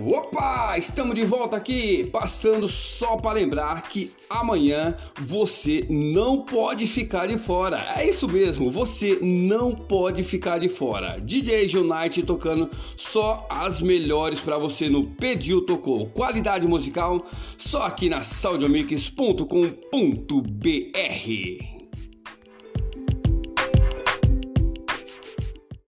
Opa, estamos de volta aqui, passando só para lembrar que amanhã você não pode ficar de fora. É isso mesmo, você não pode ficar de fora. DJ Unite tocando só as melhores para você no Pediu Tocou. Qualidade musical só aqui na saudiomix.com.br.